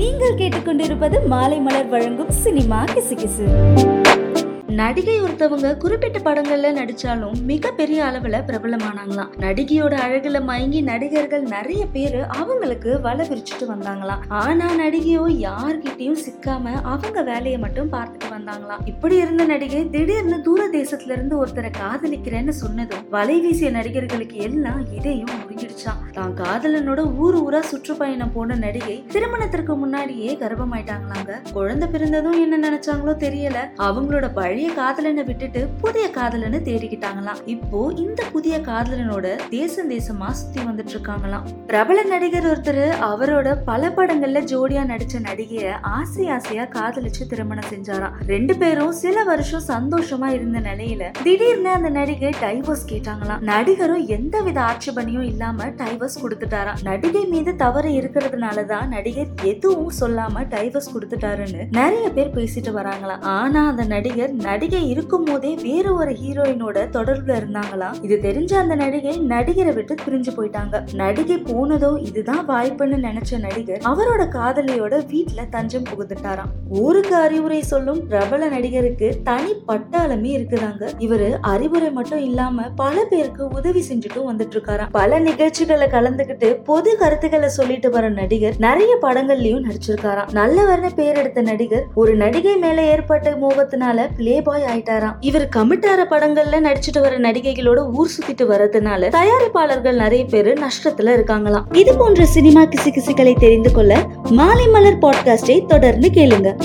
நீங்கள் கேட்டுக்கொண்டிருப்பது மாலை மலர் வழங்கும் சினிமா கிசுகிசு. நடிகை ஒருத்தவங்க குறிப்பிட்ட படங்கள்ல நடிச்சாலும் மிகப்பெரிய அளவுல பிரபலமானாங்களாம். நடிகையோட அழகுல மயங்கி நடிகர்கள் நிறைய பேரு அவங்களுக்கு வலை விரிச்சுட்டு வந்தாங்களாம். ஆனா நடிகையோ யார்கிட்டயும் சிக்காம அவங்க வேலையை மட்டும் பார்த்துட்டு வந்தாங்களாம். இப்படி இருந்த நடிகை திடீர்னு தூர தேசத்துல இருந்து ஒருத்தரை காதலிக்கிறேன்னு சொன்னதும் வலை வீசிய நடிகர்களுக்கு எல்லாம் இதையும் முறிஞ்சிடுச்சாம். தான் காதலனோட ஊர் ஊரா சுற்றுப்பயணம் போன நடிகை திருமணத்திற்கு முன்னாடியே கர்ப்பமாயிட்டாங்களாங்க. குழந்தை பிறந்ததும் என்ன நினைச்சாங்களோ தெரியல. அவங்களோட பழைய காதலனை விட்டுட்டு புதிய காதலனை தேடிக்கிட்டாங்களாம். இப்போ இந்த புதிய காதலனோட தேசம் தேசமா சுத்தி வந்துட்டு இருக்காங்களாம் பிரபல நடிகர் ஒருத்தர் அவரோட பல படங்கள்ல ஜோடியா நடிச்ச நடிகைய ஆசை ஆசையா காதலிச்சு திருமணம் செஞ்சாராம். ரெண்டு பேரும் சில வருஷம் சந்தோஷமா இருந்த நிலையில திடீர்னு அந்த நடிகை டைவர்ஸ் கேட்டாங்களாம். நடிகரும் எந்த வித ஆட்சேபனையும் இல்லாம டைவர்ஸ் கொடுத்துட்டாராம். நடிகை மீது தவறு இருக்கிறதுனாலதான் நடிகர் எதுவும் சொல்லாம டைவர்ஸ் கொடுத்துட்டாருன்னு நிறைய பேர் பேசிட்டு வராங்களாம். ஆனா அந்த நடிகர் நடிகை இருக்கும் போதே வேற ஒரு ஹீரோயினோட தொடர்புல இருந்தாங்களாம் இது தெரிஞ்ச அந்த நடிகை நடிகரை விட்டு பிரிஞ்சு போயிட்டாங்க. நடிகை போனதோ இதுதான் வாய்ப்புன்னு நினைச்ச நடிகர் அவரோட காதலியோட வீட்டுல தஞ்சம் புகுந்துட்டாராம். ஊருக்கு அறிவுரை சொல்லும் பிரபல நடிகருக்கு தனி பட்டாளமே இருக்குதாங்க. இவரு அறிவுரை மட்டும் இல்லாம பல பேருக்கு உதவி செஞ்சுட்டும் வந்துட்டு இருக்காராம் பல நிகழ்ச்சிகளை கலந்துகிட்டு பொது கருத்துக்களை சொல்லிட்டு வர நடிகர் நிறைய படங்கள்லயும் நடிச்சிருக்காராம். நல்லவர்னு பேர் எடுத்த நடிகர் ஒரு நடிகை மேல ஏற்பட்ட மோகத்தினால பிளே பாய் ஆயிட்டாராம். இவர் கமிட்டார படங்கள்ல நடிச்சிட்டு வர நடிகைகளோட ஊர் சுத்திட்டு வரதுனால தயாரிப்பாளர்கள் நிறைய பேரு நஷ்டத்துல இருக்காங்களாம். இது போன்ற சினிமா கிசுகிசுகளை தெரிந்து கொள்ள மாலை மலர் பாட்காஸ்டை தொடர்ந்து கேளுங்க.